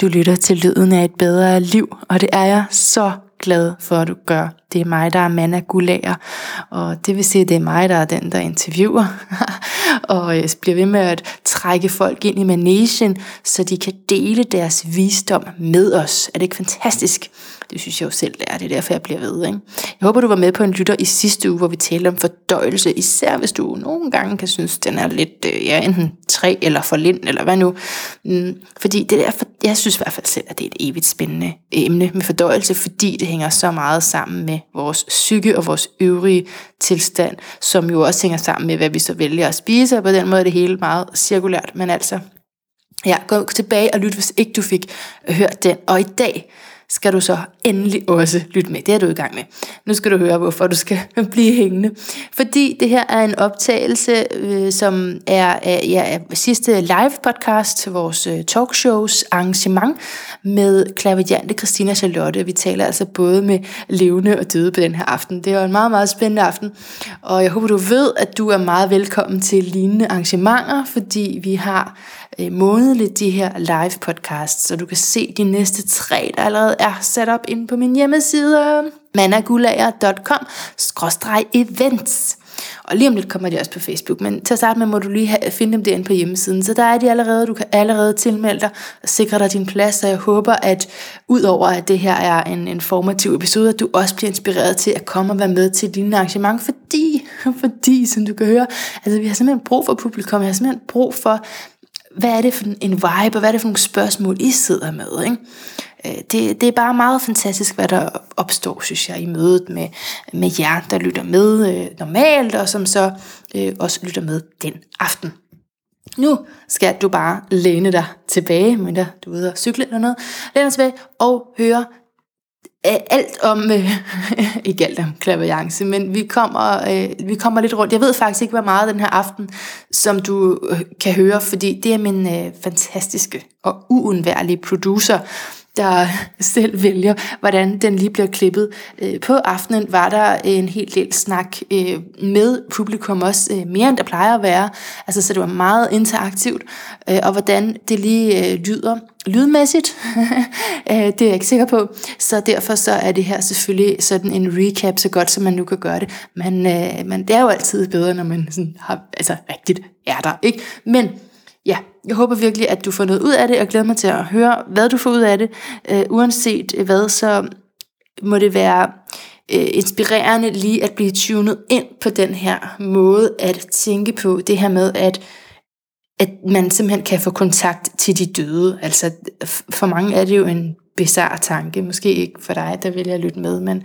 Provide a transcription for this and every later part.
Du lytter til lyden af et bedre liv, og det er jeg så glad for, at du gør. Det er mig, der er Manna Gulager, og det vil sige, at det er mig, der er den, der interviewer, og jeg bliver ved med at trække folk ind i managen, så de kan dele deres visdom med os. Er det ikke fantastisk? Det synes jeg jo selv, det er. Det er derfor, jeg bliver ved. Ikke? Jeg håber, du var med på en lytter i sidste uge, hvor vi talte om fordøjelse. Især hvis du nogle gange kan synes, den er lidt, øh, ja, enten træ eller for lind, eller hvad nu. Mm, fordi det der, jeg synes i hvert fald selv, at det er et evigt spændende emne med fordøjelse, fordi det hænger så meget sammen med vores psyke og vores øvrige tilstand, som jo også hænger sammen med, hvad vi så vælger at spise, og på den måde er det hele meget cirkulært. Men altså, ja, gå tilbage og lyt, hvis ikke du fik hørt den. Og i dag, skal du så endelig også lytte med. Det er du i gang med. Nu skal du høre, hvorfor du skal blive hængende. Fordi det her er en optagelse, øh, som er øh, ja, sidste live podcast til vores øh, talkshows arrangement med klaviante Christina Charlotte. Vi taler altså både med levende og døde på den her aften. Det er en meget, meget spændende aften. Og jeg håber, du ved, at du er meget velkommen til lignende arrangementer, fordi vi har øh, månedligt de her live podcasts, så du kan se de næste tre, der allerede er sat op inde på min hjemmeside, managulager.com-events. Og lige om lidt kommer de også på Facebook, men til at starte med må du lige have, finde dem derinde på hjemmesiden. Så der er de allerede, du kan allerede tilmelde dig og sikre dig din plads, og jeg håber, at udover at det her er en informativ episode, at du også bliver inspireret til at komme og være med til dine arrangement, fordi, fordi som du kan høre, altså vi har simpelthen brug for publikum, vi har simpelthen brug for hvad er det for en vibe, og hvad er det for nogle spørgsmål, I sidder med. Ikke? Øh, det, det er bare meget fantastisk, hvad der opstår, synes jeg, i mødet med, med jer, der lytter med øh, normalt, og som så øh, også lytter med den aften. Nu skal du bare læne dig tilbage, men der du er ude og cykle eller noget, læne dig tilbage og høre alt om, øh, ikke alt om klaverjance, men vi kommer, øh, vi kommer lidt rundt. Jeg ved faktisk ikke, hvor meget den her aften, som du øh, kan høre, fordi det er min øh, fantastiske og uundværlige producer, der selv vælger, hvordan den lige bliver klippet. Øh, på aftenen var der en helt del snak øh, med publikum også, øh, mere end der plejer at være. Altså, så det var meget interaktivt, og hvordan det lige lyder lydmæssigt, det er jeg ikke sikker på. Så derfor så er det her selvfølgelig sådan en recap, så godt som man nu kan gøre det. Men, men det er jo altid bedre, når man sådan har, altså rigtigt er der, ikke? Men jeg håber virkelig, at du får noget ud af det, og glæder mig til at høre, hvad du får ud af det. Øh, uanset øh, hvad, så må det være øh, inspirerende lige at blive tunet ind på den her måde at tænke på. Det her med, at at man simpelthen kan få kontakt til de døde. Altså, for mange er det jo en bizarre tanke. Måske ikke for dig, der vil jeg lytte med. Men,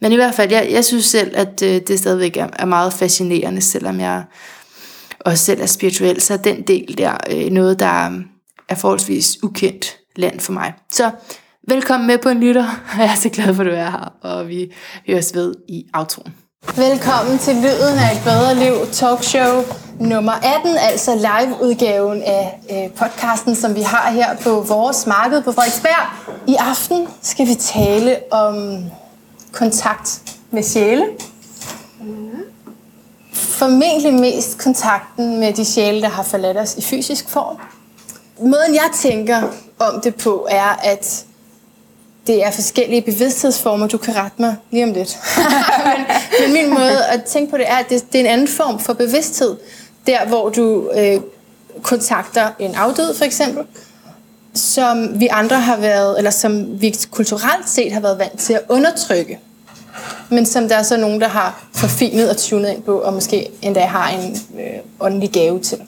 men i hvert fald, jeg, jeg synes selv, at øh, det stadigvæk er, er meget fascinerende, selvom jeg og selv er spirituel, så er den del der øh, noget, der øh, er forholdsvis ukendt land for mig. Så velkommen med på en lytter. Jeg er så glad for, at du er her, og vi høres ved i outroen. Velkommen til Lyden af et bedre liv talkshow nummer 18, altså live-udgaven af øh, podcasten, som vi har her på vores marked på Frederiksberg. I aften skal vi tale om kontakt med sjæle, formentlig mest kontakten med de sjæle, der har forladt os i fysisk form. Måden jeg tænker om det på, er, at det er forskellige bevidsthedsformer. Du kan rette mig lige om lidt. men, men min måde at tænke på det er, at det, det er en anden form for bevidsthed. Der, hvor du øh, kontakter en afdød, for eksempel, som vi andre har været, eller som vi kulturelt set har været vant til at undertrykke men som der er så nogen, der har forfinet og tunet ind på, og måske endda har en øh, åndelig gave til.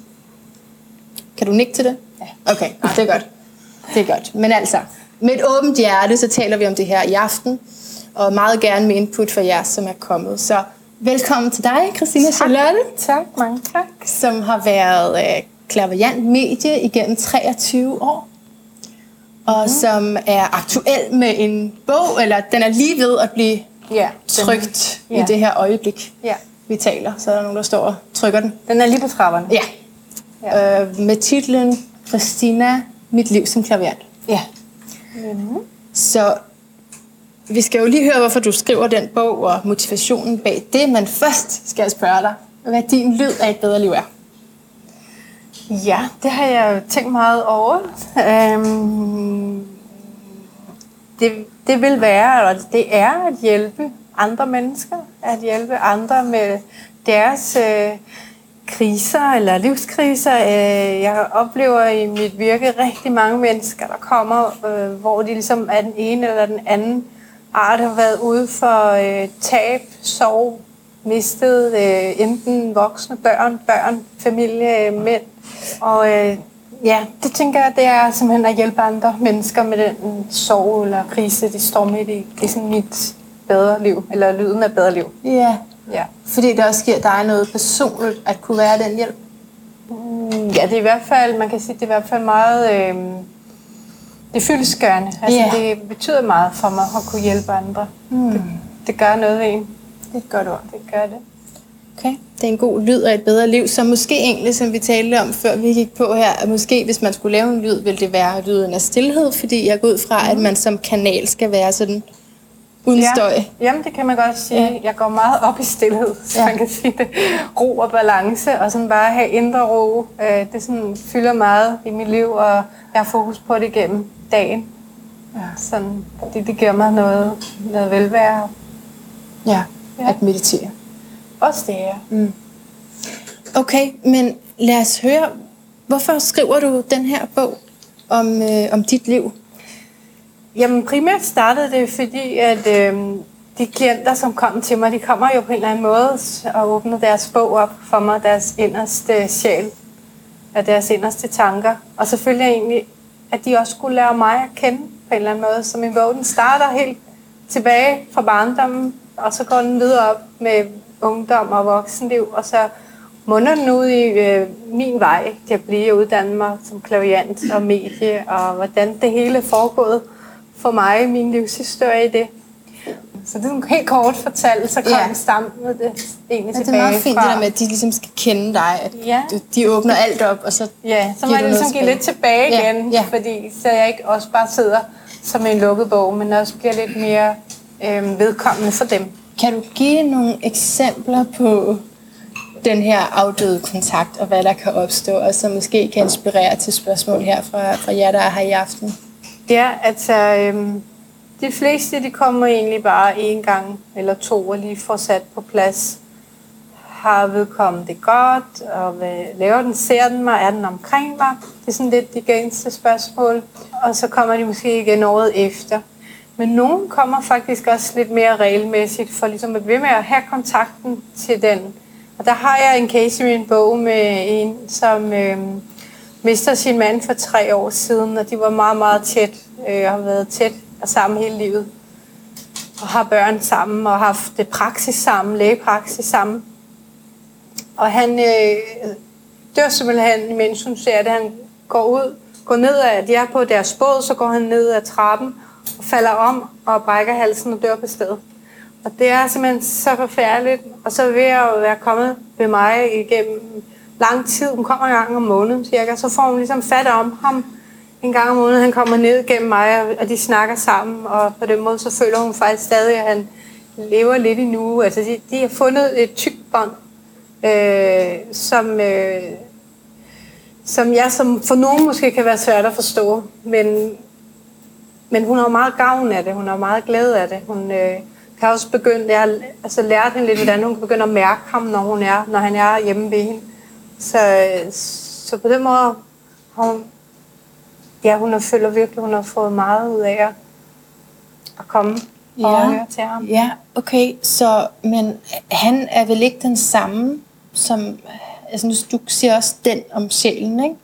Kan du nikke til det? Ja. Okay, ja, det er godt. Det er godt. Men altså, med et åbent hjerte, så taler vi om det her i aften, og meget gerne med input for jer, som er kommet. Så velkommen til dig, Christina Charlotte. Tak, mange tak. Som har været øh, klaverjant medie igennem 23 år og mm. som er aktuel med en bog, eller den er lige ved at blive ja, trygt den, ja. i det her øjeblik, ja. vi taler. Så er der nogen, der står og trykker den. Den er lige på trapperne. Ja. ja. Øh, med titlen Christina, mit liv som klaviant. Ja. Mm-hmm. Så vi skal jo lige høre, hvorfor du skriver den bog og motivationen bag det, men først skal jeg spørge dig, hvad din lyd af et bedre liv er. Ja, det har jeg jo tænkt meget over. Øhm, det, det vil være, og det er at hjælpe andre mennesker, at hjælpe andre med deres øh, kriser eller livskriser. Øh, jeg oplever i mit virke rigtig mange mennesker, der kommer, øh, hvor de ligesom er den ene eller den anden art har været ude for øh, tab, sorg, mistet øh, enten voksne børn, børn, familie, mænd. Og øh, ja, det tænker jeg, det er simpelthen at hjælpe andre mennesker med den sorg eller krise, de står midt i. Det er sådan mit bedre liv, eller lyden af bedre liv. Ja, Ja. fordi det også giver dig noget personligt at kunne være den hjælp. Mm, Ja, det er i hvert fald, man kan sige, det er i hvert fald meget, øh, det er fyldesgørende. Altså, Ja. det betyder meget for mig at kunne hjælpe andre. Mm. Det, det gør noget ved en. Det er et godt ord. Det gør det. Okay. Det er en god lyd af et bedre liv, så måske egentlig, som vi talte om, før vi gik på her, at måske hvis man skulle lave en lyd, ville det være lyden af stillhed, fordi jeg går ud fra, at man som kanal skal være sådan uden Ja. støj. Jamen, det kan man godt sige. Ja. Jeg går meget op i stillhed, så Ja. man kan sige det. Ro og balance, og sådan bare have indre ro. Øh, Det sådan fylder meget i mit liv, og jeg har fokus på det gennem dagen. Ja. Sådan, det, det giver mig noget, noget velvære. Ja, Ja. at meditere. Også det, ja. Okay, men lad os høre, hvorfor skriver du den her bog om, øh, om dit liv? Jamen primært startede det, fordi at øh, de klienter, som kom til mig, de kommer jo på en eller anden måde og åbner deres bog op for mig, deres inderste sjæl, og deres inderste tanker. Og selvfølgelig egentlig, at de også skulle lære mig at kende på en eller anden måde. Så min bog, den starter helt tilbage fra barndommen, og så går den videre op med ungdom og voksenliv, og så munder den ud i øh, min vej til at blive uddannet mig som klaviant og medie, og hvordan det hele er foregået for mig, min livshistorie i det. Så det er en helt kort fortalt, så kom Ja. stammet det egentlig Ja, det er tilbage meget fint fra. det der med, at de ligesom skal kende dig. At Ja. de åbner alt op, og så Ja, så må jeg ligesom give tilbage. lidt tilbage Ja, igen, ja. fordi så jeg ikke også bare sidder som en lukket bog, men også bliver lidt mere øh, vedkommende for dem. Kan du give nogle eksempler på den her afdøde kontakt, og hvad der kan opstå, og som måske kan inspirere til spørgsmål her fra, fra jer, der er her i aften? Ja, altså, øhm, de fleste de kommer egentlig bare en gang eller to og lige får sat på plads. Har vedkommende det godt, og hvad laver den, ser den mig, er den omkring mig? Det er sådan lidt de gængste spørgsmål. Og så kommer de måske igen året efter. Men nogen kommer faktisk også lidt mere regelmæssigt for ligesom at ved med at have kontakten til den. Og der har jeg en case i min bog med en, som øh, mister sin mand for tre år siden, og de var meget, meget tæt, øh, har været tæt og sammen hele livet. Og har børn sammen, og har haft det praksis sammen, lægepraksis sammen. Og han øh, dør simpelthen, mens hun ser det. Han går ud, går ned af, de er på deres båd, så går han ned ad trappen falder om og brækker halsen og dør på stedet. Og det er simpelthen så forfærdeligt. Og så ved jo være kommet ved mig igennem lang tid, hun kommer en gang om måneden cirka, så får hun ligesom fat om ham en gang om måneden. Han kommer ned gennem mig, og- og de snakker sammen, og på den måde så føler hun faktisk stadig, at han lever lidt endnu. Altså de, de har fundet et tykt bånd, øh, som, øh, som jeg som for nogen måske kan være svært at forstå, men, men hun har meget gavn af det, hun har meget glæde af det. Hun øh, kan også begynde, jeg altså lært hende lidt, hvordan hun kan begynde at mærke ham, når, hun er, når han er hjemme ved hende. Så, øh, så på den måde har hun, ja, hun har føler virkelig, hun har fået meget ud af at, at komme og Ja. høre til ham. Ja, okay, så, men han er vel ikke den samme, som, altså nu- du siger også den om sjælen, ikke?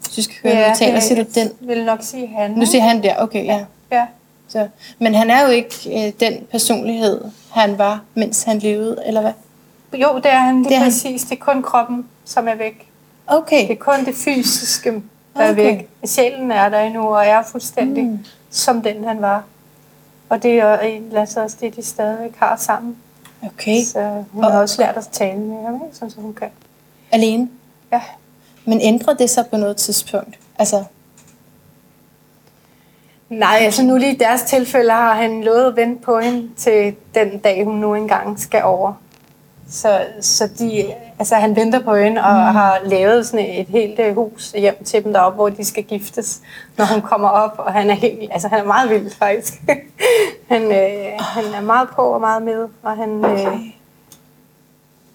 Hvis du skal høre, ja, du taler, siger du den. Jeg vil nok sige han. Nu siger han der, okay, ja. Ja. Så, men han er jo ikke øh, den personlighed, han var, mens han levede, eller hvad? Jo, det er han lige Det er han. præcis. Det er kun kroppen, som er væk. Okay, Det er kun det fysiske, der er Okay. væk. Sjælen er der endnu, og er fuldstændig mm. som den, han var. Og det er altså også det, de stadigvæk har sammen. okay. Så hun har også lært at tale med ham, ikke? sådan som hun kan. Alene. Ja. Men ændrer det sig på noget tidspunkt? Altså, Nej, altså nu lige i deres tilfælde har han lovet at vente på hende til den dag, hun nu engang skal over. Så, så de, altså han venter på hende og mm. har lavet sådan et helt øh, hus hjem til dem deroppe, hvor de skal giftes, når hun kommer op. Og han er helt, altså han er meget vild faktisk. han, øh, han er meget på og meget med, og han, øh,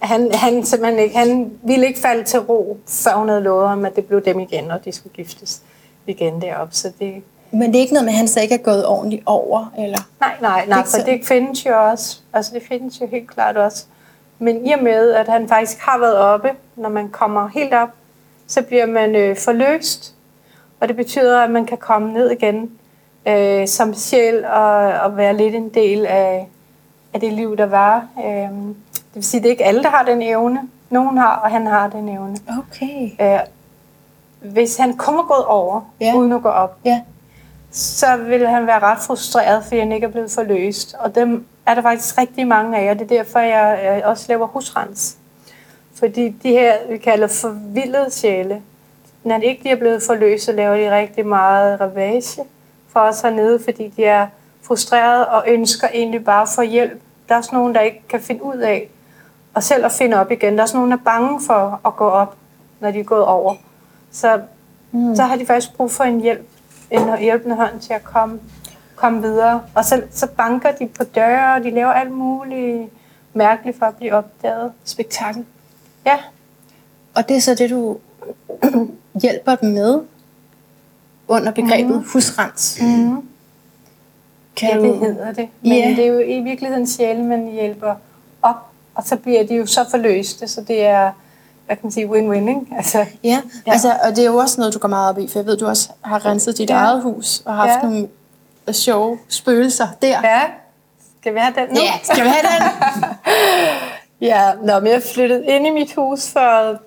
han, han, simpelthen ikke, han ville ikke falde til ro, før hun havde lovet ham, at det blev dem igen, og de skulle giftes igen deroppe. Så det, men det er ikke noget med, at han så ikke er gået ordentligt over? Eller? Nej, nej, nej, for det findes jo også. Altså det findes jo helt klart også. Men i og med, at han faktisk har været oppe, når man kommer helt op, så bliver man øh, forløst. Og det betyder, at man kan komme ned igen øh, som sjæl og, og være lidt en del af, af det liv, der var. Øh, det vil sige, at det er ikke alle, der har den evne. Nogen har, og han har den evne. Okay. Øh, hvis han kun var gået over, ja. uden at gå op, ja. så ville han være ret frustreret, fordi han ikke er blevet forløst. Og dem er der faktisk rigtig mange af, og det er derfor, jeg også laver husrens. Fordi de her, vi kalder forvildede sjæle, når de ikke er blevet forløst, så laver de rigtig meget ravage for os hernede, fordi de er frustrerede og ønsker egentlig bare for hjælp. Der er også nogen, der ikke kan finde ud af og selv at finde op igen. Der er også nogen, der er bange for at gå op, når de er gået over. Så, mm. så har de faktisk brug for en hjælp, en hjælpende hånd til at komme, komme videre. Og så, så banker de på døre, og de laver alt muligt mærkeligt for at blive opdaget. Spektakel. Ja. Og det er så det, du hjælper dem med under begrebet mm. husrens. Mm. Kan ja, det hedder det. Men yeah. det er jo i virkeligheden sjælen, man hjælper og så bliver de jo så forløste, så det er hvad kan man sige, win-win, ikke? Altså, ja, ja, altså, og det er jo også noget, du går meget op i, for jeg ved, du også har renset dit ja. eget hus og haft ja. nogle sjove spøgelser der. Ja, skal vi have den nu? Ja, skal vi have den? ja, når jeg flyttede ind i mit hus for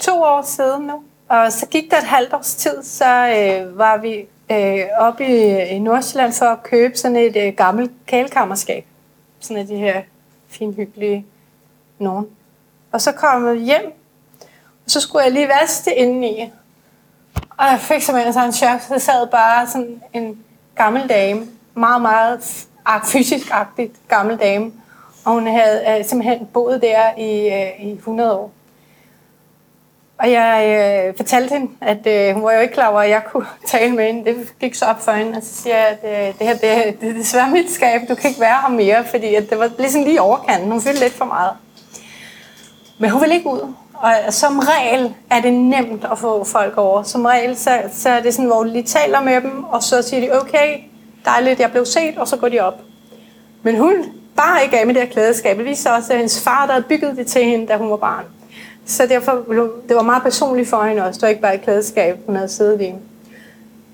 to år siden nu, og så gik der et halvt års tid, så øh, var vi øh, oppe i, i Nordsjælland for at købe sådan et øh, gammelt kælkammerskab. Sådan et de her finhyggelige nogen. Og så kom jeg hjem, og så skulle jeg lige vaske det indeni. Og jeg fik simpelthen sådan en chok, så sad bare sådan en gammel dame, meget, meget ah, fysisk-agtigt gammel dame, og hun havde øh, simpelthen boet der i, øh, i 100 år. Og jeg øh, fortalte hende, at øh, hun var jo ikke klar over, at jeg kunne tale med hende. Det gik så op for hende, og så siger jeg, at øh, det her det, det er desværre mit skab, du kan ikke være her mere, fordi at det var ligesom lige overkanten. Hun fyldte lidt for meget. Men hun vil ikke ud. Og som regel er det nemt at få folk over. Som regel så, så er det sådan, hvor du lige taler med dem, og så siger de, okay, dejligt, jeg blev set, og så går de op. Men hun bare ikke af med det her klædeskab. Det viser også, at hendes far, der havde bygget det til hende, da hun var barn. Så derfor, det var meget personligt for hende også. Det var ikke bare et klædeskab, hun havde siddet i.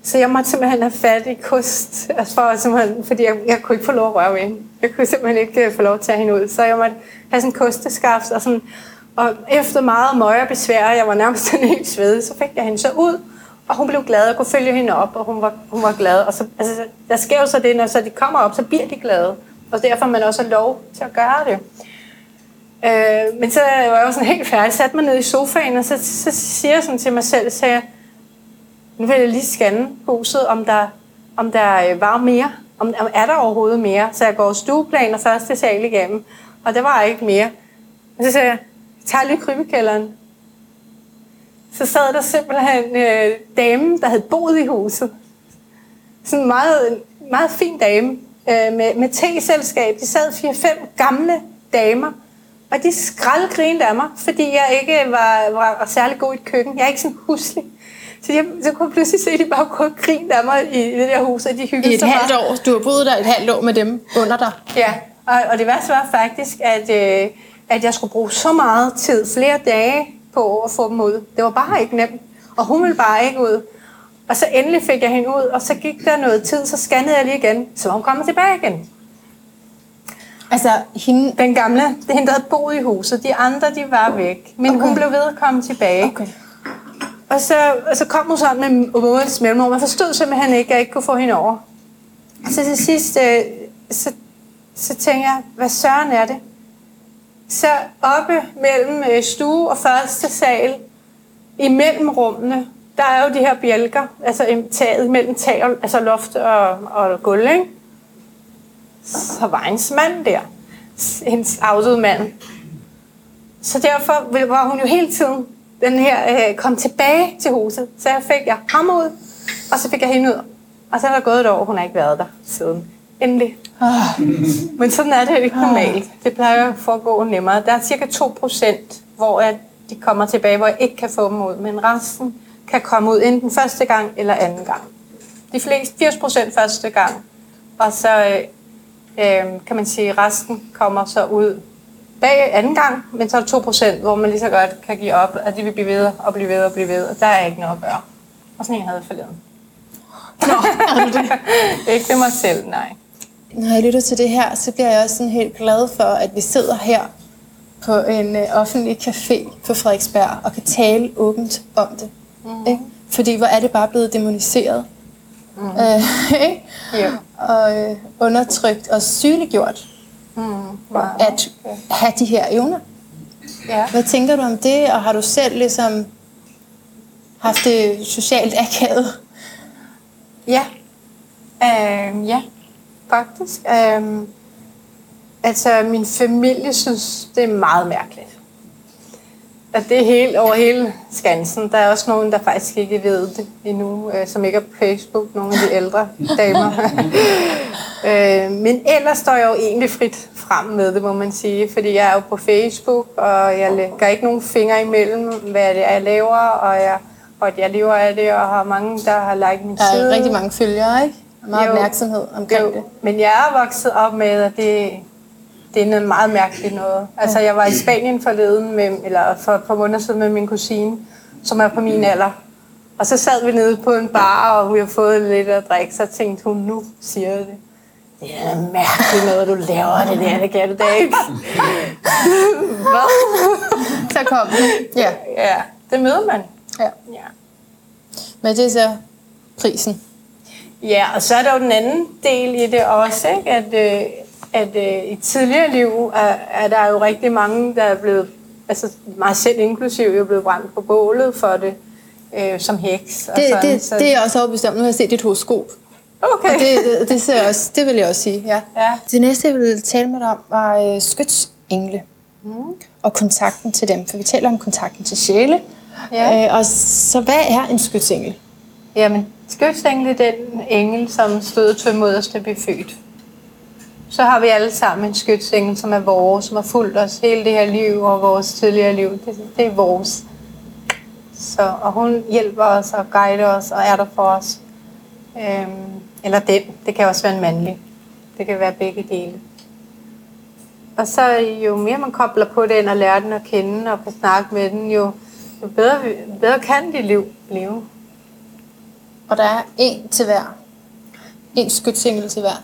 Så jeg måtte simpelthen have fat i kost, altså for, simpelthen, fordi jeg, jeg kunne ikke få lov at røre ved hende. Jeg kunne simpelthen ikke øh, få lov at tage hende ud. Så jeg måtte have sådan en kosteskaft og sådan og efter meget møje og besvær, jeg var nærmest en helt sved, så fik jeg hende så ud, og hun blev glad, og kunne følge hende op, og hun var, hun var glad. Og så, altså, der sker jo så det, når så de kommer op, så bliver de glade. Og derfor man også lov til at gøre det. Øh, men så var jeg jo sådan helt færdig. Satte mig ned i sofaen, og så, så siger jeg sådan til mig selv, så jeg, nu vil jeg lige scanne huset, om der, om der var mere. Om, om er der overhovedet mere? Så jeg går stueplan og første sal igennem, og der var ikke mere. Og så siger jeg, tager lige krybekælderen. Så sad der simpelthen en øh, dame, der havde boet i huset. Sådan en meget, meget fin dame øh, med, med te-selskab. De sad fire-fem gamle damer, og de skraldgrinede af mig, fordi jeg ikke var, var særlig god i køkken. Jeg er ikke sådan huslig. Så, jeg, så kunne jeg pludselig se, at de bare kunne grine af mig i, i det der hus, og de hyggede I et halvt år? Du har boet der et halvt år med dem under dig? Ja, og, og det værste var faktisk, at... Øh, at jeg skulle bruge så meget tid, flere dage, på at få dem ud. Det var bare ikke nemt. Og hun ville bare ikke ud. Og så endelig fik jeg hende ud, og så gik der noget tid, så scannede jeg lige igen. Så var hun kommet tilbage igen. Altså, hende... Den gamle, det hende, der havde boet i huset. De andre, de var væk. Men okay. hun blev ved at komme tilbage. Okay. Og så, og så kom hun sådan med måneds mellemrum. Man forstod simpelthen ikke, at jeg ikke kunne få hende over. Så til sidst, øh, så, så tænkte jeg, hvad søren er det? Så oppe mellem øh, stue og første sal, i mellemrummene, der er jo de her bjælker, altså taget mellem tag, og, altså loft og, og gulv, ikke? Så var en mand der, hendes afdøde mand. Så derfor var hun jo hele tiden den her, øh, kom tilbage til huset. Så jeg fik jeg ham ud, og så fik jeg hende ud. Og så er der gået et år, hun har ikke været der siden. Endelig. Oh. Men sådan er det ikke normalt. Det plejer at foregå nemmere. Der er cirka 2%, hvor at de kommer tilbage, hvor jeg ikke kan få dem ud. Men resten kan komme ud enten første gang eller anden gang. De fleste, 80% første gang. Og så øh, kan man sige, resten kommer så ud bag anden gang, men så er der 2%, hvor man lige så godt kan give op, at de vil blive ved og blive ved og blive ved, og der er ikke noget at gøre. Og sådan en havde forleden. Nå, det? ikke det mig selv, nej. Når jeg lytter til det her, så bliver jeg også sådan helt glad for, at vi sidder her på en øh, offentlig café på Frederiksberg og kan tale åbent om det. Mm. Ikke? Fordi hvor er det bare blevet demoniseret. Mm. Øh, ikke? Yeah. Og øh, undertrykt og sygeliggjort. Mm. Wow. At have de her evner. Ja. Hvad tænker du om det, og har du selv ligesom haft det socialt akavet? Ja. Uh, ja, faktisk. Uh, altså, min familie synes, det er meget mærkeligt. At det er helt over hele skansen. Der er også nogen, der faktisk ikke ved det endnu, uh, som ikke er på Facebook. Nogle af de ældre damer. uh, men ellers står jeg jo egentlig frit frem med det, må man sige. Fordi jeg er jo på Facebook, og jeg lægger ikke nogen fingre imellem, hvad det er, jeg laver. Og jeg og jeg lever af det, og har mange, der har liket min side. Der er rigtig mange følgere, ikke? Meget jo, opmærksomhed omkring jo. det. Men jeg er vokset op med, at det, det er noget meget mærkeligt noget. Altså, jeg var i Spanien forleden, med, eller for et par måneder siden med min kusine, som er på min alder. Og så sad vi nede på en bar, og vi har fået lidt at drikke, så tænkte hun, nu siger jeg det. Det er mærkeligt noget, du laver det der, det kan du da ikke. Hvad? så kom det. Ja. ja, det møder man. Ja. ja. Men det er så prisen. Ja, og så er der jo den anden del i det også, ikke? at, øh, at øh, i tidligere liv er, er der jo rigtig mange, der er blevet, altså mig selv inklusiv, jo blevet brændt på bålet for det øh, som heks. Det, og sådan, det, så... det er jeg også overbevist om. Nu har jeg set dit horoskop. Okay. Og det, det, ser også, det vil jeg også sige, ja. ja. Det næste, jeg ville tale med dig om, var øh, skytsengle. Mm. Og kontakten til dem. For vi taler om kontakten til sjæle, Ja. Øh, og så hvad er en skytsengel? Jamen, skytsengel er den engel, som stod til mod os, at blive født. Så har vi alle sammen en skytsengel, som er vores, som har fulgt os hele det her liv og vores tidligere liv. Det, det er vores. Så, og hun hjælper os og guider os og er der for os. Øhm, eller den. Det kan også være en mandlig. Det kan være begge dele. Og så jo mere man kobler på den og lærer den at kende og kan snakke med den, jo, jo bedre, bedre kan dit liv leve. Og der er en til hver. En skytsengel til hver.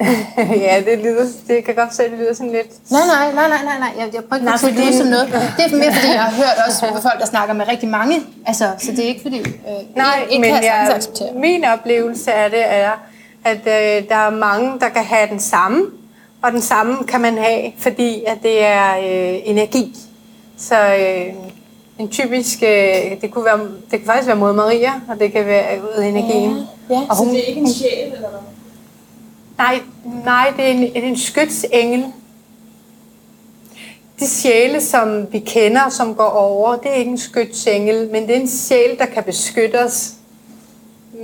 ja, det, lyder, det kan godt se, det lyder sådan lidt... Nej, nej, nej, nej, nej, nej. Jeg, jeg prøver ikke nej, at det som noget. Det er mere, fordi jeg har hørt også med folk, der snakker med rigtig mange. Altså, så det er ikke fordi... Øh, nej, ikke men jeg, min oplevelse af det er, at øh, der er mange, der kan have den samme, og den samme kan man have, fordi at det er øh, energi. Så øh, en typisk, øh, det kunne være, det kan faktisk være mod Maria, og det kan være ud af energien. Ja, ja. Og hun, så det er ikke en sjæl, eller hvad? Nej, nej, det er en, en skytsengel. De sjæle, som vi kender, som går over, det er ikke en skytsengel, men det er en sjæl, der kan beskytte os.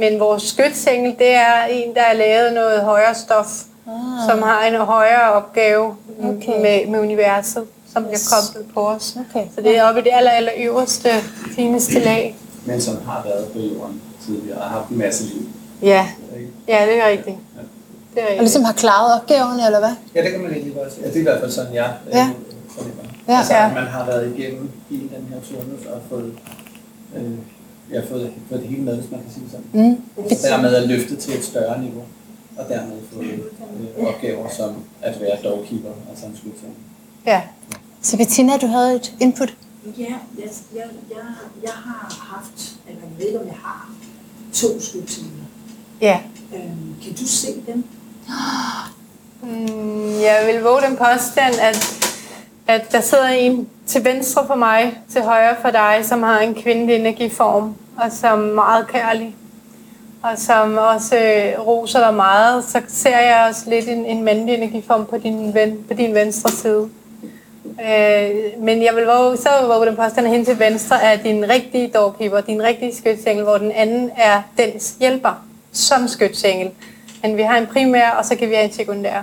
Men vores skytsengel, det er en, der er lavet noget højere stof, ah. som har en højere opgave okay. med, med universet som bliver koblet på os. Okay. Så det er oppe i det aller, aller øverste, fineste lag. Men som har været på jorden tidligere og har haft en masse liv. Ja, ja det er rigtigt. Ja. Rigtigt. Og ligesom har klaret opgaverne, eller hvad? Ja, det kan man egentlig godt sige. Ja, det er i hvert fald sådan, jeg ja. Ja. Altså, ja. man har været igennem i den her turnus og fået, øh, ja, fået, fået det hele med, hvis man kan sige sådan. Mm. Dermed er løftet til et større niveau, og dermed fået øh, opgaver som at være dogkeeper, altså en skudtænder. Ja. Så Bettina, du havde et input? Ja, jeg, jeg, jeg, jeg har haft, eller jeg ved ikke, om jeg har, to skudtimer. Ja. Øhm, kan du se dem? Mm, jeg vil våge den påstand, at, at der sidder en til venstre for mig, til højre for dig, som har en kvindelig energiform, og som er meget kærlig, og som også øh, roser dig meget. Så ser jeg også lidt en, en mandlig energiform på din, ven, på din venstre side. Øh, men jeg vil våge, så våge den påstand hen til venstre er din rigtige doorkeeper, din rigtige skytsengel, hvor den anden er dens hjælper som skytsengel. Men vi har en primær, og så kan vi have en sekundær.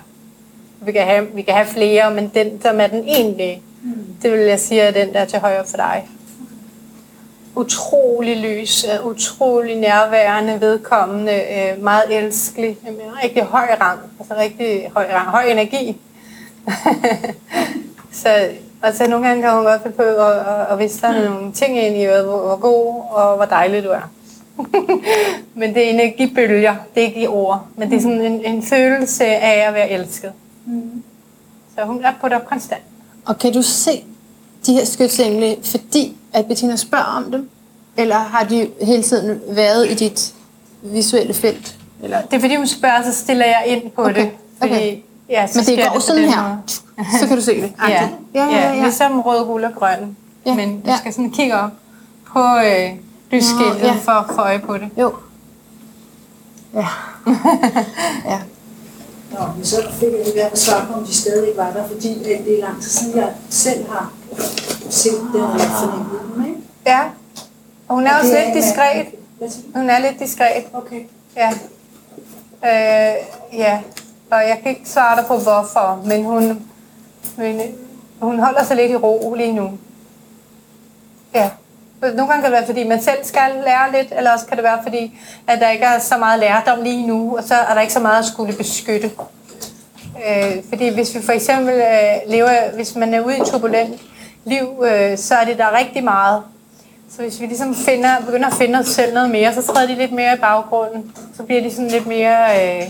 Vi kan have, vi kan have flere, men den, som er den egentlige, mm. det vil jeg sige, er den, der er til højre for dig. Utrolig lys, øh, utrolig nærværende, vedkommende, øh, meget elskelig, rigtig høj rang, altså rigtig høj rang, høj energi. så altså, nogle gange kan hun godt finde på at, at, at vise dig nogle ting ind i hvor, hvor god og hvor dejlig du er. men det er energibølger, det er ikke i ord, men det er sådan en, en følelse af at være elsket. Mm. Så hun er på dig konstant. Og kan du se de her skytsengle, fordi at Bettina spørger om dem? Eller har de hele tiden været i dit visuelle felt? Eller? Det er fordi hun spørger, så stiller jeg ind på okay. det. Fordi, okay. Ja, så Men det går det sådan her, så kan du se det. ja. Ja, ja, ja, ja. ligesom rød, guld og grøn. Ja. Men du ja. skal sådan kigge op på øh, lysskiltet ja. for at få øje på det. Jo. Ja. ja. Nå, men så fik jeg ikke være svar på, om de stadig var der, fordi det er lang tid siden, jeg selv har set det og fornemmet dem, ikke? Ja, og hun er og også lidt diskret. Hun er lidt diskret. Okay. Ja. Øh, ja, og jeg kan ikke svare dig på hvorfor, men hun, men hun holder sig lidt i ro lige nu. Ja. Nogle gange kan det være, fordi man selv skal lære lidt, eller også kan det være, fordi at der ikke er så meget lærdom lige nu, og så er der ikke så meget at skulle beskytte. Øh, fordi hvis vi for eksempel øh, lever, hvis man er ude i et turbulent liv, øh, så er det der rigtig meget. Så hvis vi ligesom finder, begynder at finde os selv noget mere, så træder de lidt mere i baggrunden. Så bliver de sådan lidt mere, øh,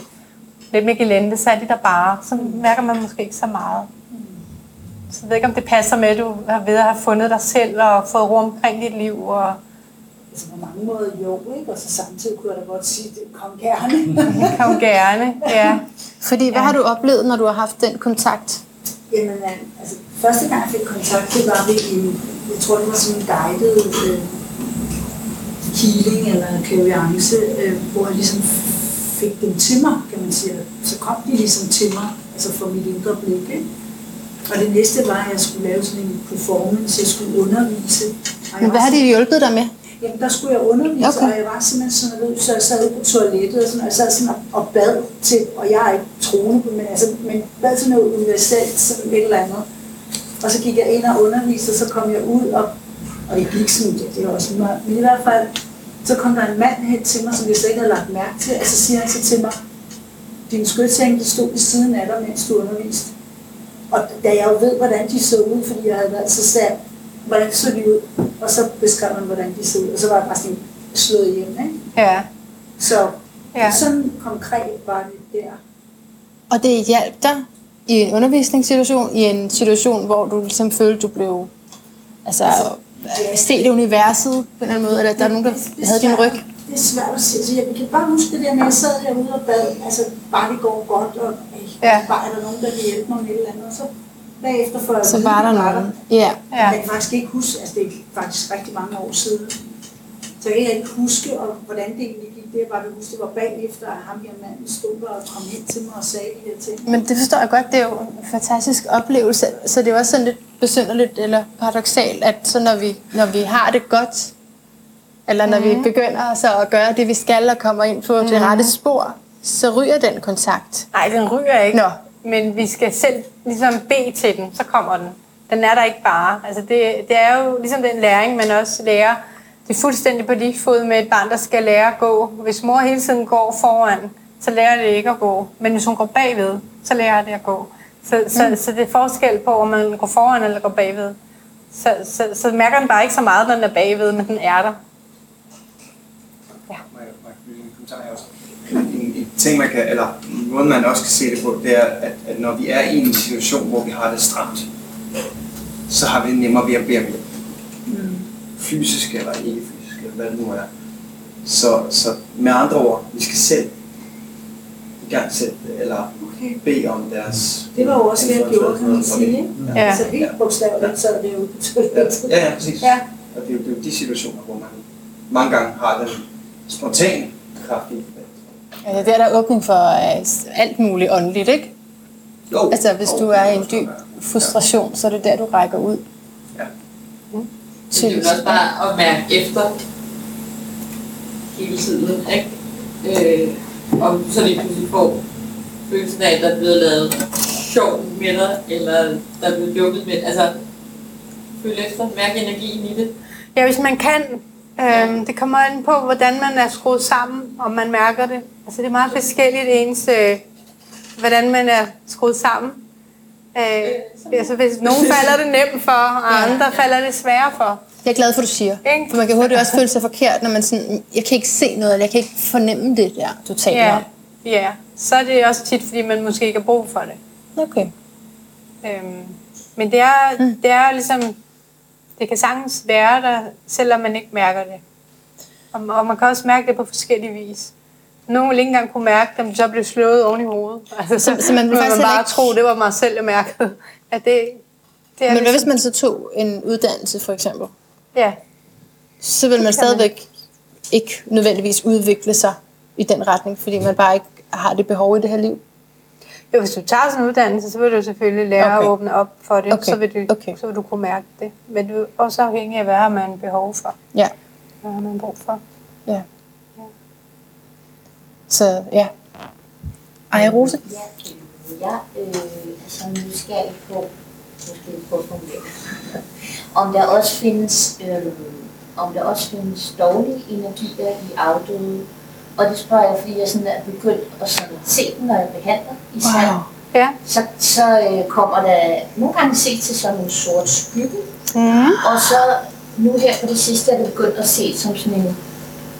lidt mere gelente, så er de der bare. Så mærker man måske ikke så meget. Så jeg ved ikke, om det passer med, at du har ved at have fundet dig selv og fået ro omkring dit liv. Og... Altså på mange måder jo, ikke? Og så samtidig kunne jeg da godt sige, det kom gerne. kom gerne, ja. Fordi hvad ja. har du oplevet, når du har haft den kontakt? Jamen, altså, første gang jeg fik kontakt, det var ved en, jeg tror det var sådan en guided øh, healing eller clairvoyance, øh, hvor jeg ligesom fik dem til mig, kan man sige. Så kom de ligesom til mig, altså for mit indre blik, ikke? Og det næste var, at jeg skulle lave sådan en performance, jeg skulle undervise. Men hvad har de hjulpet dig med? Jamen, der skulle jeg undervise, okay. og jeg var simpelthen sådan, ved, så jeg sad på toilettet, og, sådan, og jeg sad sådan og, og bad til, og jeg er ikke troende på, men, altså, men bad til noget universelt, sådan et eller andet. Og så gik jeg ind og underviste, og så kom jeg ud, og, og det gik sådan, det, det var også meget, men i hvert fald, så kom der en mand hen til mig, som jeg slet ikke havde lagt mærke til, og så siger han så til mig, din skytseng, stod ved siden af dig, mens du underviste. Og da jeg jo ved, hvordan de så ud, fordi jeg havde været så sær, hvordan så de ud, og så beskrev man, hvordan de så ud, og så var jeg bare sådan slået hjem, ikke? Ja. Så ja. sådan konkret var det der. Og det hjalp dig i en undervisningssituation, i en situation, hvor du ligesom følte, du blev altså, altså set universet på en eller anden måde, eller der er nogen, der havde din ryg? Det er svært at se. Så jeg kan bare huske det der, når jeg sad herude og bad, altså bare det går godt, og ja. bare er der nogen, der kan hjælpe mig med et eller andet, og så bagefter for Så var der nogen. Ja. ja. Jeg kan faktisk ikke huske, altså det er faktisk rigtig mange år siden, så jeg kan ikke huske, og hvordan det egentlig gik. Det er bare, at huske, det var bagefter, at ham her manden stod og kom ind til mig og sagde de her ting. Men det forstår jeg godt, det er jo en fantastisk oplevelse. Så det er også sådan lidt besynderligt eller paradoxalt, at så når vi, når vi har det godt, eller når mm-hmm. vi mhm. begynder så at gøre det, vi skal, og kommer ind på mm-hmm. det mhm. rette spor, så ryger den kontakt. Nej, den ryger ikke. Nå. Men vi skal selv ligesom bede til den, så kommer den. Den er der ikke bare. Altså det, det er jo ligesom den læring, man også lærer. Det er fuldstændig på lige fod med et barn, der skal lære at gå. Hvis mor hele tiden går foran, så lærer det ikke at gå. Men hvis hun går bagved, så lærer det at gå. Så, så, mm. så det er forskel på, om man går foran eller går bagved. Så, så, så mærker den bare ikke så meget, når den er bagved, men den er der. Ja. Må jeg, må jeg en kommentar også? en, en ting, man kan, eller en måde, man også kan se det på, det er, at, at når vi er i en situation, hvor vi har det stramt, så har vi nemmere ved at bære med. Mm. Fysisk eller ikke fysisk, eller hvad det nu er. Så, så med andre ord, vi skal selv i gang sætte eller okay. bede om deres... Det var jo også det, jeg gjorde, kan man sige. Ja. Ja. Altså helt bogstaveligt sad det jo ja. ja, ja, præcis. Ja. Og det er, jo, det er jo de situationer, hvor man mange gange har den spontane kraft i Altså, det er der åbning for uh, alt muligt åndeligt, ikke? Jo. Altså, hvis du er i en dyb frustration, så er det der, du rækker ud. Ja. Mm. Det er jo også bare at mærke efter hele tiden, ikke? Øh, om så lige pludselig får følelsen af, at der er blevet lavet sjov med dig, eller der er blevet jobbet med Altså, følg efter, mærke energien i det. Ja, hvis man kan. Øhm, det kommer an på, hvordan man er skruet sammen, om man mærker det. Altså, det er meget forskelligt ens, øh, hvordan man er skruet sammen. Øh, altså, hvis nogen falder det nemt for, og andre falder det sværere for. Jeg er glad for, at du siger. For man kan hurtigt også føle sig forkert, når man sådan, jeg kan ikke se noget, eller jeg kan ikke fornemme det der, du taler ja. om. Ja, så er det også tit, fordi man måske ikke har brug for det. Okay. Øhm, men det er, mm. det er ligesom, det kan sagtens være der, selvom man ikke mærker det. Og, og man kan også mærke det på forskellige vis. Nogle vil ikke engang kunne mærke det, men så blev slået oven i hovedet. Altså, så, så man vil faktisk man bare ikke... tro, det var mig selv, jeg mærkede. At det, det er men hvad ligesom... hvis man så tog en uddannelse, for eksempel? Ja. Så vil man stadigvæk man. ikke nødvendigvis udvikle sig i den retning, fordi man bare ikke har det behov i det her liv. Jo, hvis du tager sådan en uddannelse, så vil du selvfølgelig lære okay. at åbne op for det, okay. så, vil du, okay. så vil du kunne mærke det. Men du er også afhængig af, hvad har man behov for. Ja. Hvad har man brug for. Ja. ja. Så ja. Ej, Rose? Ja, jeg øh, er så nysgerrig på, måske på om der også findes, øh, om der også findes dårlige energier i afdøde og det spørger jeg, fordi jeg sådan er begyndt at sådan se den, når jeg behandler i wow. Ja. Så, så øh, kommer der nogle gange se til sådan en sort skygge. Mm. Og så nu her på det sidste er det begyndt at se som sådan en,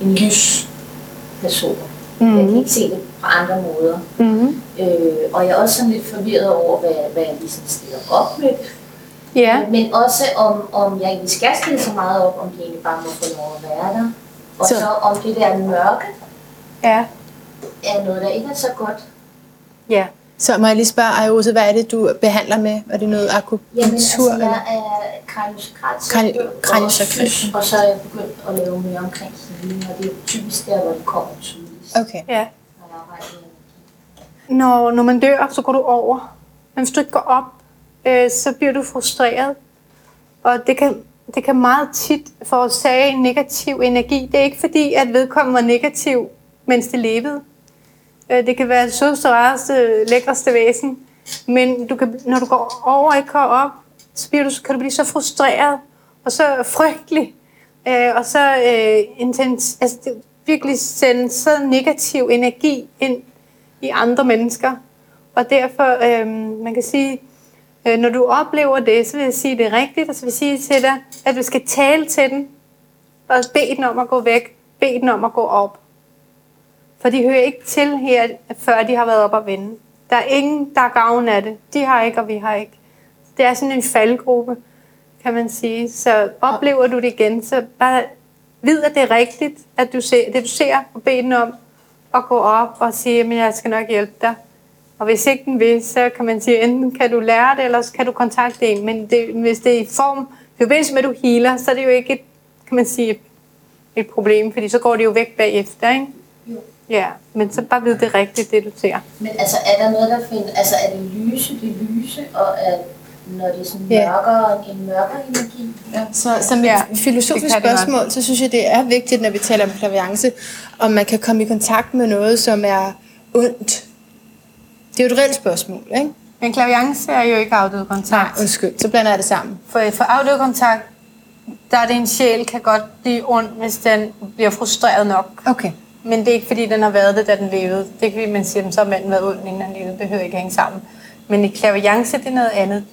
en lys person. Mm. Jeg kan ikke se det på andre måder. Mm. Øh, og jeg er også sådan lidt forvirret over, hvad, hvad jeg ligesom stiller op med det. Yeah. Men også om, om jeg egentlig skal stille så meget op, om de egentlig bare må få lov at være der. Og så, så om det der mørke, ja. er noget, der ikke er så godt. Ja. Så må jeg lige spørge, Ayose, hvad er det, du behandler med? Er det noget akupunktur? Jamen, altså, jeg er kraniosakral, og så er jeg begyndt at lave mere omkring healing, og det er typisk der, hvor det kommer tydeligst. Okay. Ja. Når, når man dør, så går du over. Men hvis du ikke går op, øh, så bliver du frustreret. Og det kan, det kan meget tit forårsage negativ energi. Det er ikke fordi, at vedkommende var negativ mens det levede. Øh, det kan være det sødeste, rareste, lækreste væsen, men du kan, når du går over og ikke går op, så bliver du, kan du blive så frustreret, og så frygtelig, øh, og så øh, intens, altså det virkelig sende så negativ energi ind i andre mennesker. Og derfor, øh, man kan sige, øh, når du oplever det, så vil jeg sige, det rigtigt, og så vil jeg sige til dig, at du skal tale til den, og bede den om at gå væk, bede den om at gå op. For de hører ikke til her, før de har været op og vende. Der er ingen, der er gavn af det. De har ikke, og vi har ikke. Det er sådan en faldgruppe, kan man sige. Så oplever du det igen, så bare vid, at det er rigtigt, at du ser, det du ser, og beder den om at gå op og sige, at jeg skal nok hjælpe dig. Og hvis ikke den vil, så kan man sige, enten kan du lære det, eller så kan du kontakte en. Men det, hvis det er i form, i forbindelse med, at du healer, så er det jo ikke et, kan man sige, et problem, fordi så går det jo væk bagefter, ikke? Ja, men så bare vide det rigtigt, det du ser. Men altså, er der noget, der findes, altså er det lyse, det lyse, og er, når det er sådan mørkere, ja. en mørkere energi? Ja. Så som et ja, filosofisk spørgsmål, så synes jeg, det er vigtigt, når vi taler om klaviance, om man kan komme i kontakt med noget, som er ondt. Det er jo et reelt spørgsmål, ikke? Men klaviance er jo ikke afdød kontakt. Nej, undskyld, så blander jeg det sammen. For, for afdød kontakt, der er det en sjæl, kan godt blive ond, hvis den bliver frustreret nok. Okay. Men det er ikke, fordi den har været det, da den levede. Det er ikke, fordi man siger, at så har manden været ond, inden han levede. Det hører ikke hænge sammen. Men i klaviance, det er noget andet.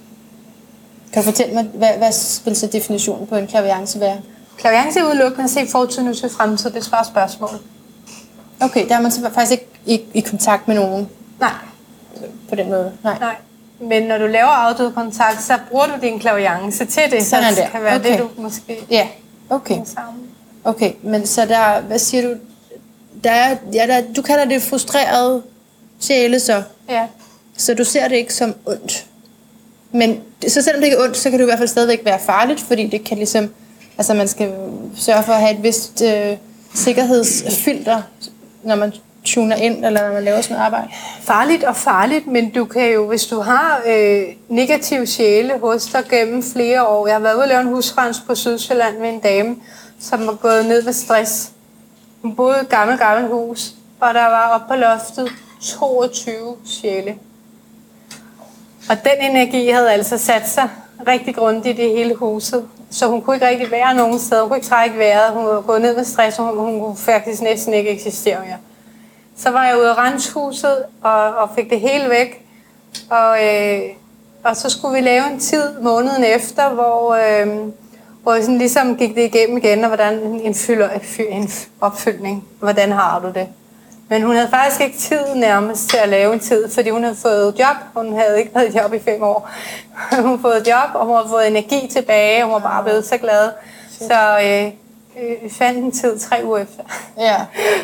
Kan du fortælle mig, hvad, hvad vil så definitionen på en klaviance være? Klaviance er udelukkende at se fortid, nu til fremtid. Det er svar spørgsmål. Okay, der er man så faktisk ikke i, i kontakt med nogen? Nej. På den måde? Nej. Nej. Men når du laver afdød kontakt, så bruger du din klaviance til det. Sådan så det kan være okay. det, du måske... Ja, okay. Okay, men så der, hvad siger du, der er, ja, der, du kalder det frustreret sjæle så. Ja. Så du ser det ikke som ondt. Men så selvom det ikke er ondt, så kan det i hvert fald stadigvæk være farligt, fordi det kan ligesom, altså man skal sørge for at have et vist øh, sikkerhedsfilter, når man tuner ind, eller når man laver sådan noget arbejde? Farligt og farligt, men du kan jo, hvis du har øh, negativ sjæle hos dig gennem flere år. Jeg har været ude og lave en husrens på Sydsjælland med en dame, som var gået ned med stress. Hun boede i et gammelt, gammelt hus, og der var oppe på loftet 22 sjæle. Og den energi havde altså sat sig rigtig grundigt i hele huset. Så hun kunne ikke rigtig være nogen steder. Hun kunne ikke trække vejret. Hun var gået ned med stress, og hun, hun kunne faktisk næsten ikke eksistere mere. Så var jeg ude af renshuset og, og fik det hele væk. Og, øh, og så skulle vi lave en tid måneden efter, hvor, øh, hvor jeg sådan ligesom gik det igennem igen, og hvordan en, fylder, en opfyldning. Hvordan har du det? Men hun havde faktisk ikke tid nærmest til at lave en tid, fordi hun havde fået job. Hun havde ikke været job i fem år. hun havde fået job, og hun havde fået energi tilbage, og hun var bare blevet så glad. Så øh, øh, fandt en tid tre uger efter. Ja,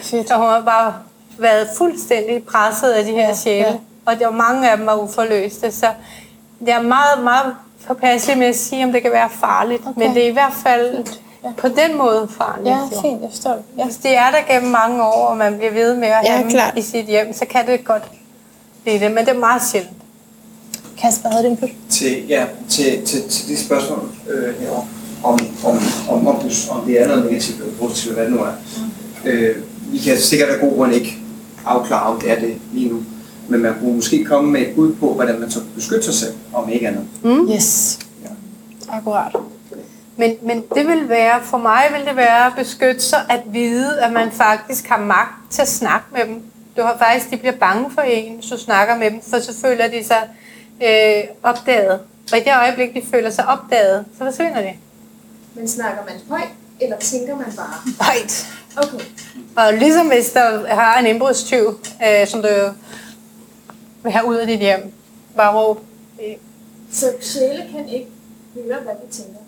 fedt. Så hun har bare været fuldstændig presset af de her sjæle. Ja. Og der var mange af dem var uforløste, så det er meget, meget påpasseligt med at sige, om det kan være farligt. Okay. Men det er i hvert fald ja. på den måde farligt. Ja, fint, jeg forstår Ja. Hvis det er der gennem mange år, og man bliver ved med at ja, have klar. i sit hjem, så kan det godt blive det, men det er meget sjældent. Kasper, havde du input? Til, ja, til, til, til de spørgsmål øh, herovre, om, om, om, om, om det er noget negativt eller positivt, hvad det nu er. Mm. Øh, vi kan sikkert af god grund ikke afklare, om det er det lige nu. Men man kunne måske komme med et bud på, hvordan man så kan beskytte sig selv, om ikke andet. Mm. Yes. Ja. Akkurat. Men, men det vil være, for mig vil det være at beskytte sig, at vide, at man faktisk har magt til at snakke med dem. Du har faktisk, de bliver bange for en, du snakker med dem, for så føler de sig øh, opdaget. Og i det øjeblik, de føler sig opdaget, så forsvinder de. Men snakker man højt, eller tænker man bare? Højt. Okay. Og ligesom hvis der har en indbrudstyv, øh, som du vil have ud af dit hjem, bare råb. Så sjæle kan ikke høre, hvad de tænker?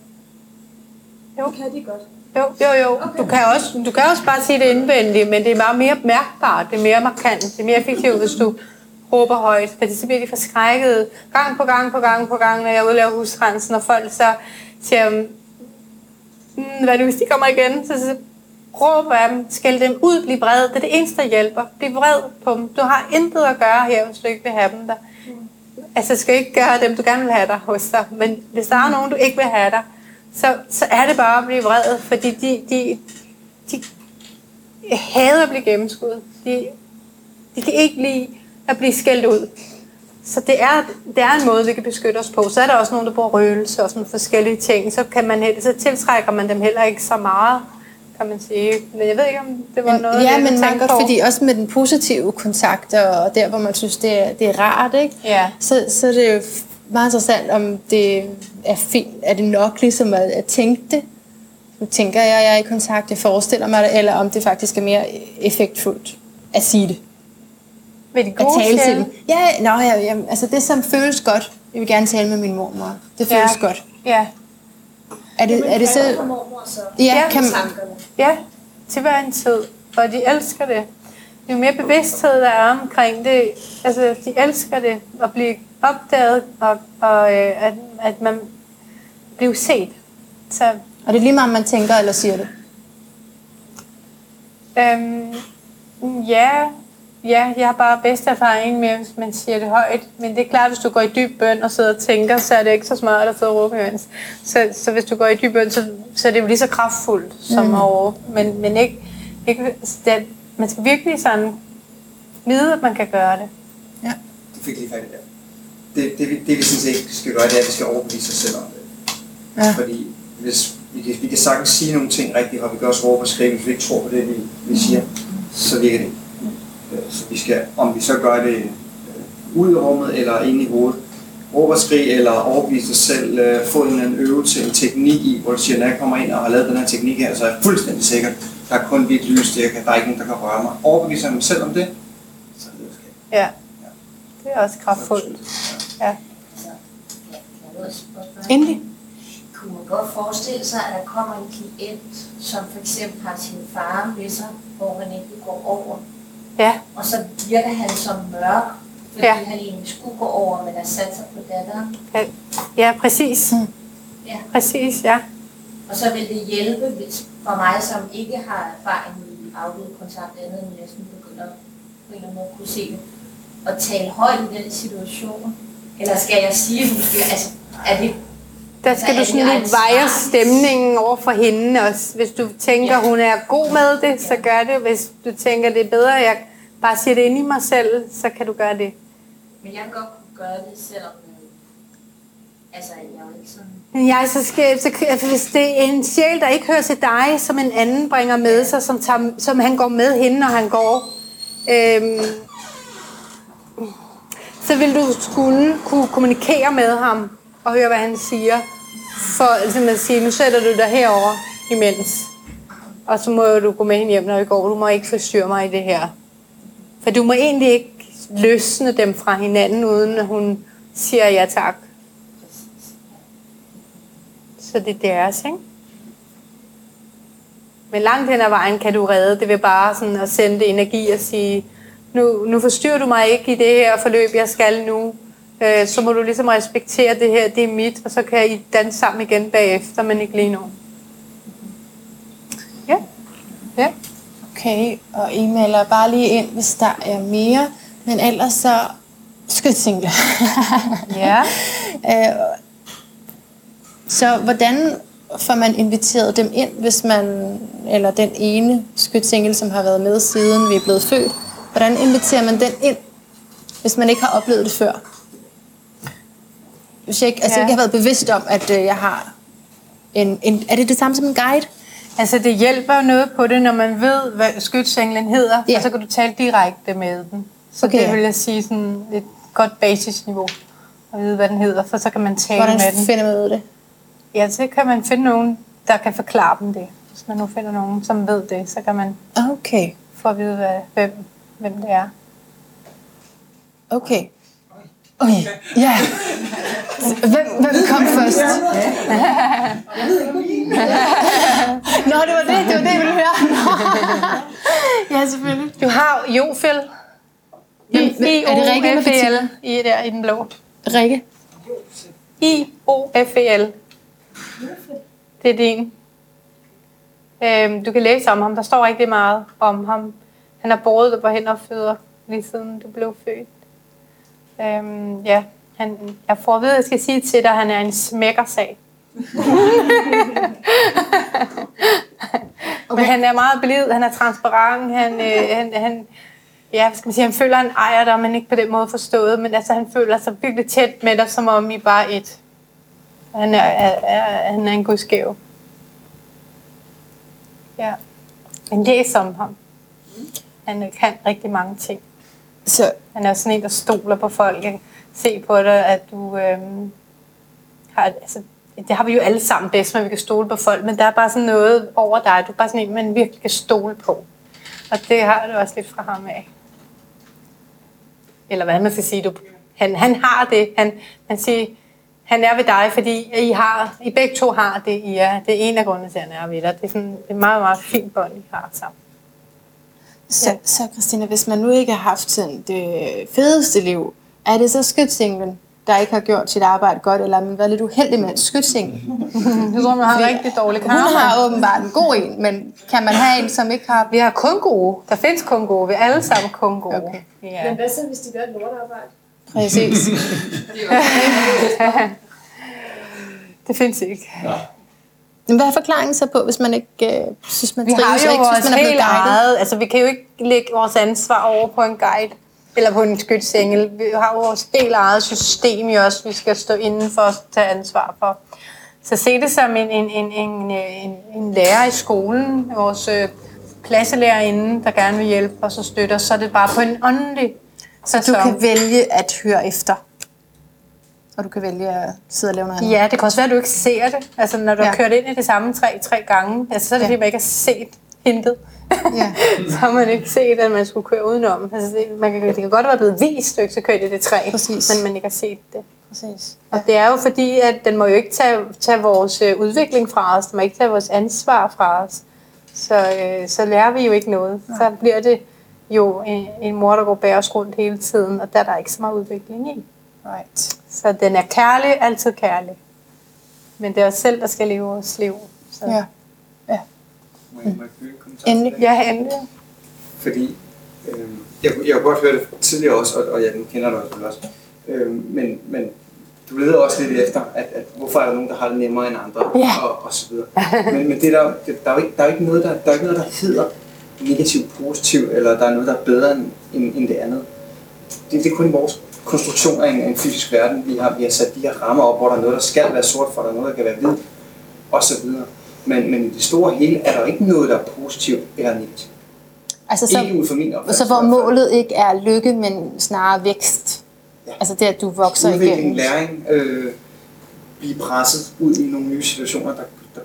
Jo. kan de godt. Jo, jo, jo. Okay. Du, kan også, du kan også bare sige det indvendigt, men det er meget mere mærkbart, det er mere markant, det er mere effektivt, hvis du råber højt, fordi så bliver de forskrækket gang på gang på gang på gang, når jeg udlaver husrensen, og folk så siger, mm, hvad nu hvis de kommer igen, så, så råb af dem, skæld dem ud, bliv vred. Det er det eneste, der hjælper. Bliv vred på dem. Du har intet at gøre her, hvis du ikke vil have dem der. Mm. Altså, skal ikke gøre dem, du gerne vil have der hos dig. Men hvis der er nogen, du ikke vil have der, så, så er det bare at blive vred, fordi de, de, de hader at blive gennemskuddet. De, de kan ikke lide at blive skældt ud. Så det er, det er en måde, vi kan beskytte os på. Så er der også nogen, der bruger røgelse og sådan forskellige ting. Så, kan man, så tiltrækker man dem heller ikke så meget, kan man sige. Men jeg ved ikke, om det var noget, Ja, jeg men man på. fordi også med den positive kontakt, og der, hvor man synes, det er, det er rart, ikke? Ja. Så, så er det jo meget interessant, om det er fint. Er det nok ligesom at, at tænke det? Nu tænker jeg, at jeg er i kontakt, jeg forestiller mig det, eller om det faktisk er mere effektfullt at sige det. Med de At gode tale til dem. Ja, nå, ja, ja, altså det, som føles godt. Jeg vil gerne tale med min mormor. Det føles Ja. godt. Ja. Er det, er det så... Ja, kan man. Ja, til hver en tid. Og de elsker det. Jo mere bevidsthed der er omkring det, altså de elsker det at blive opdaget, og, og øh, at, at man bliver set. Så og det er lige meget, om man tænker eller siger det. øhm, ja, ja, jeg har bare bedst erfaring med, hvis man siger det højt. Men det er klart, hvis du går i dyb bøn og sidder og tænker, så er det ikke så smart at sidde og råbe imens. Så, så hvis du går i dyb bøn, så, så er det jo lige så kraftfuldt som mm. at råbe. Men, men ikke, ikke det, man skal virkelig sådan vide, at man kan gøre det. Ja. Du fik lige fat i det. Det, det, vi- det vi sådan set skal gøre, det er, at vi skal overbevise os selv om det. Ja. Fordi hvis vi kan, vi kan sagtens sige nogle ting rigtigt, og vi kan også råbe og skrive, hvis vi ikke tror på det, vi, vi siger, så virker det ikke. Så vi skal, om vi så gør det øh, ude i rummet eller inde i hovedet, råbe og skrige eller overbevise os selv, øh, få en eller anden øvelse, en teknik i, hvor du siger, når jeg kommer ind og har lavet den her teknik her, så er jeg fuldstændig sikker, der er kun hvidt lys, det kan, der er ikke nogen, der kan røre mig. Overbeviser mig selv om det, så er det okay. Ja. Det er også kraftfuldt. Ja. Endelig. Kunne man godt forestille sig, at der kommer en klient, som for eksempel har sin far med sig, hvor man ikke går over. Ja. Og så virker han som mørk, fordi Ja. han egentlig skulle gå over, men er sat sig på datteren. Ja, ja præcis. Mm. Ja. Præcis, ja. Og så vil det hjælpe hvis, for mig, som ikke har erfaring i afdøde kontakt andet end næsten begynder en eller anden måde kunne se det, og tale højt i den situation? Eller skal jeg sige, skal, altså, er det der skal du sådan lidt veje stemningen over for hende også. Hvis du tænker, ja. hun er god med det, så gør det. Hvis du tænker, det er bedre, jeg bare siger det ind i mig selv, så kan du gøre det. Men jeg kan godt gøre det, selvom Altså, jeg er ikke sådan... Jeg så skal, så, altså, hvis det er en sjæl, der ikke hører til dig, som en anden bringer med sig, som, tager, som han går med hende, når han går, øhm, så vil du skulle kunne kommunikere med ham og høre, hvad han siger. For ligesom at sige, nu sætter du dig herover imens. Og så må du gå med hende hjem, når vi går. Du må ikke forstyrre mig i det her. For du må egentlig ikke løsne dem fra hinanden, uden at hun siger ja tak. Så det er deres, ikke? Men langt hen ad vejen kan du redde. Det vil bare sådan at sende energi og sige, nu, nu forstyrrer du mig ikke i det her forløb, jeg skal nu. Øh, så må du ligesom respektere det her, det er mit, og så kan I danse sammen igen bagefter, men ikke lige nu. Ja. Ja. Okay, og melder bare lige ind, hvis der er mere. Men ellers så skytsingle. ja. øh, så hvordan får man inviteret dem ind, hvis man, eller den ene skytsingle, som har været med siden vi er blevet født, hvordan inviterer man den ind, hvis man ikke har oplevet det før? Hvis jeg ikke, altså ja. ikke har været bevidst om, at øh, jeg har en, en... Er det det samme som en guide? Altså det hjælper noget på det, når man ved, hvad skytsenglen hedder, ja. og så kan du tale direkte med den. Så okay. det vil jeg sige sådan et godt basisniveau at vide, hvad den hedder, for så kan man tale Hvordan med den. Hvordan finder man ud det? Ja, så kan man finde nogen, der kan forklare dem det. Hvis man nu finder nogen, som ved det, så kan man okay. få at vide, hvad, hvem, hvem det er. Okay. Oj, ja. Hvem, hvem kom først? Nå, det var det, det var det, jeg ville høre. ja, selvfølgelig. Du har Jofel. I, er det Rikke eller Bettina? I, der, i den blå. Rikke? I-O-F-E-L. Det er din. Øhm, du kan læse om ham. Der står rigtig meget om ham. Han har båret dig på hænder og fødder, lige siden du blev født. Øhm, ja, han, jeg får at vide, at jeg skal sige til dig, at han er en smækkersag. okay. Men han er meget blid, han er transparent, han, øh, han, han, ja, hvad skal man sige, han føler, han ejer dig, men ikke på den måde forstået, men altså, han føler sig virkelig tæt med dig, som om I bare et. Han er, er, er, han er en gudsgave. Ja. Men læs om ham. Han kan rigtig mange ting. Så. Han er sådan en, der stoler på folk. Se på dig, at du øh, har... Altså, det har vi jo alle sammen bedst, men vi kan stole på folk, men der er bare sådan noget over dig. Du er bare sådan en, man virkelig kan stole på. Og det har du også lidt fra ham af. Eller hvad man skal sige. Du, han, han har det. Han, han siger, han er ved dig, fordi I, har, I begge to har det. I er, det er en af grundene til, at han er ved dig. Det er, sådan, det er meget, meget fint bånd, I har sammen. Så, ja. så Christina, hvis man nu ikke har haft sådan det fedeste liv, er det så skytsinglen, der ikke har gjort sit arbejde godt, eller man været lidt uheldig med en skytsingel? Jeg tror, man har Fordi rigtig dårlig karma. Hun har åbenbart en god en, men kan man have en, som ikke har... Vi har kun gode. Der findes kun gode. Vi er alle sammen kun gode. Okay. Ja. Men hvad så, hvis de gør et lortarbejde? Præcis. det findes ikke. Ja. Hvad er forklaringen så på, hvis man ikke øh, synes, man vi trives, har jo ikke vores synes, man er blevet eget, altså vi kan jo ikke lægge vores ansvar over på en guide eller på en skytsengel. Vi har jo vores helt eget system jo også, vi skal stå inden for at tage ansvar for. Så se det som en, en, en, en, en, en lærer i skolen, vores øh, klasselærerinde, der gerne vil hjælpe os og støtte os, så er det bare på en åndelig Så du kan vælge at høre efter? Og du kan vælge at sidde og lave noget andet. Ja, det kan også være, at du ikke ser det. Altså, når du ja. har kørt ind i det samme tre, tre gange, altså, så er det ja. fordi, man ikke har set hintet. Ja. så har man ikke set, at man skulle køre udenom. Altså, det, man kan, det kan godt være blevet vist, at du ikke skal køre i det træ, Præcis. men man ikke har set det. Præcis. Ja. Og det er jo fordi, at den må jo ikke tage, tage vores øh, udvikling fra os, den må ikke tage vores ansvar fra os. Så, øh, så lærer vi jo ikke noget. Nej. Så bliver det jo en, en mor, der går os rundt hele tiden, og der er der ikke så meget udvikling i. Right. Så den er kærlig, altid kærlig. Men det er os selv, der skal leve vores liv. Så. Ja. ja. Må jeg, må jeg endelig. Ja, endelig. Fordi øh, jeg, jeg har godt hørt det tidligere også, og, og jeg kender det også. Øh, men, men du leder også lidt efter, at, at hvorfor er der nogen, der har det nemmere end andre, ja. og, og så videre. Men, men det der, det, der, er jo ikke, der er ikke noget, der, der, er ikke noget, der hedder negativ, positiv, eller der er noget, der er bedre end, end, end det andet. Det, det er kun vores konstruktion af en, en fysisk verden. Vi har, vi har sat de her rammer op, hvor der er noget, der skal være sort for, der er noget, der kan være hvid, og så videre. Men, men i det store hele er der ikke noget, der er positivt eller negativt. Altså så, ikke ud fra min så hvor målet ikke er lykke, men snarere vækst. Ja. Altså det, at du vokser Udvikling, igennem. læring, øh, blive presset ud i nogle nye situationer, der, der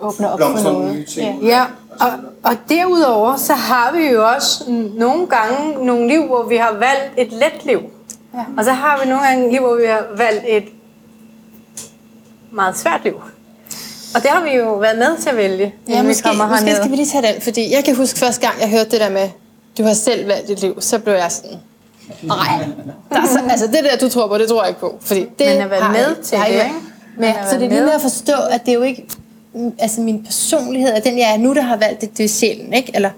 Åbner op for nogle noget. nye ting. Ja. Ja, og, og derudover så har vi jo også nogle gange nogle liv, hvor vi har valgt et let liv. Ja. Og så har vi nogle gange liv, hvor vi har valgt et meget svært liv. Og det har vi jo været med til at vælge, Ja, inden vi måske, kommer måske skal vi lige tage den, fordi jeg kan huske første gang, jeg hørte det der med, du har selv valgt dit liv, så blev jeg sådan, nej, der er så, altså det der, du tror på, det tror jeg ikke på. Fordi det Man er været har jeg- med til har det, jeg- ikke? Men, så det er lige med. med at forstå, at det er jo ikke, altså min personlighed er den, jeg er nu, der har valgt det, det er sjælen, ikke? Eller,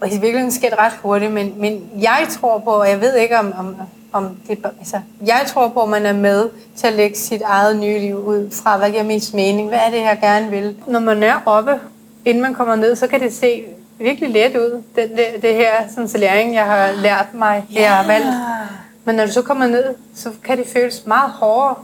Og i virkeligheden sker det ret hurtigt, men, men jeg tror på, og jeg ved ikke om, om, om det, altså, jeg tror på, at man er med til at lægge sit eget nye liv ud fra, hvad giver mest mening, hvad er det, jeg gerne vil. Når man er oppe, inden man kommer ned, så kan det se virkelig let ud, den, det, det her sådan, så læring, jeg har lært mig, det jeg har valgt. Men når du så kommer ned, så kan det føles meget hårdere,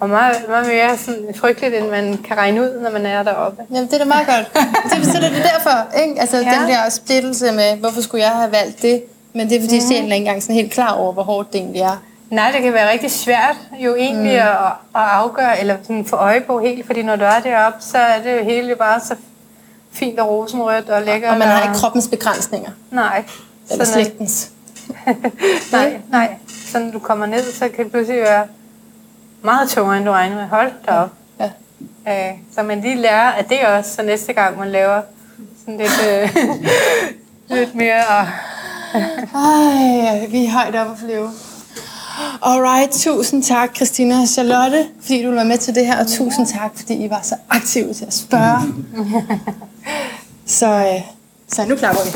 og meget, meget mere sådan frygteligt, end man kan regne ud, når man er deroppe. jamen det er da meget godt. det, så er det derfor, ikke? Altså ja. den der splittelse med, hvorfor skulle jeg have valgt det? Men det er fordi, mm. sjælen er ikke engang sådan helt klar over, hvor hårdt det egentlig er. Nej, det kan være rigtig svært jo egentlig mm. at, at afgøre, eller sådan få øje på helt, fordi når du er deroppe, så er det jo hele bare så fint og rosenrødt og lækkert. Og man har ikke kroppens begrænsninger. Nej. Eller Sådan, slægtens. nej, nej. Så når du kommer ned, så kan det pludselig være meget tungere, end du regner med. Hold da op. Ja. Øh, så man lige lærer af det også, så næste gang man laver sådan lidt, øh, lidt mere... Og, Ej, vi er højt oppe at flyve. Alright, tusind tak, Christina og Charlotte, fordi du var med til det her, og tusind tak, fordi I var så aktive til at spørge. så, øh, så nu klapper vi.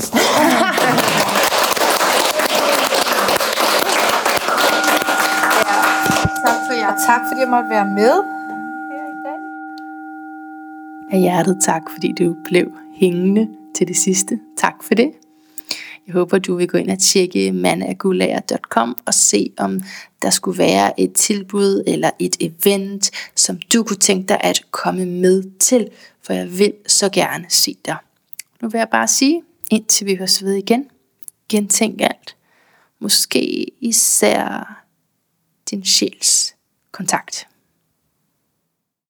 tak for jer. Og tak fordi jeg måtte være med her i dag. Af hjertet tak, fordi du blev hængende til det sidste. Tak for det. Jeg håber, du vil gå ind og tjekke managulager.com og se, om der skulle være et tilbud eller et event, som du kunne tænke dig at komme med til, for jeg vil så gerne se dig. Nu vil jeg bare sige, indtil vi høres ved igen, gentænk alt. Måske især din sjæls kontakt.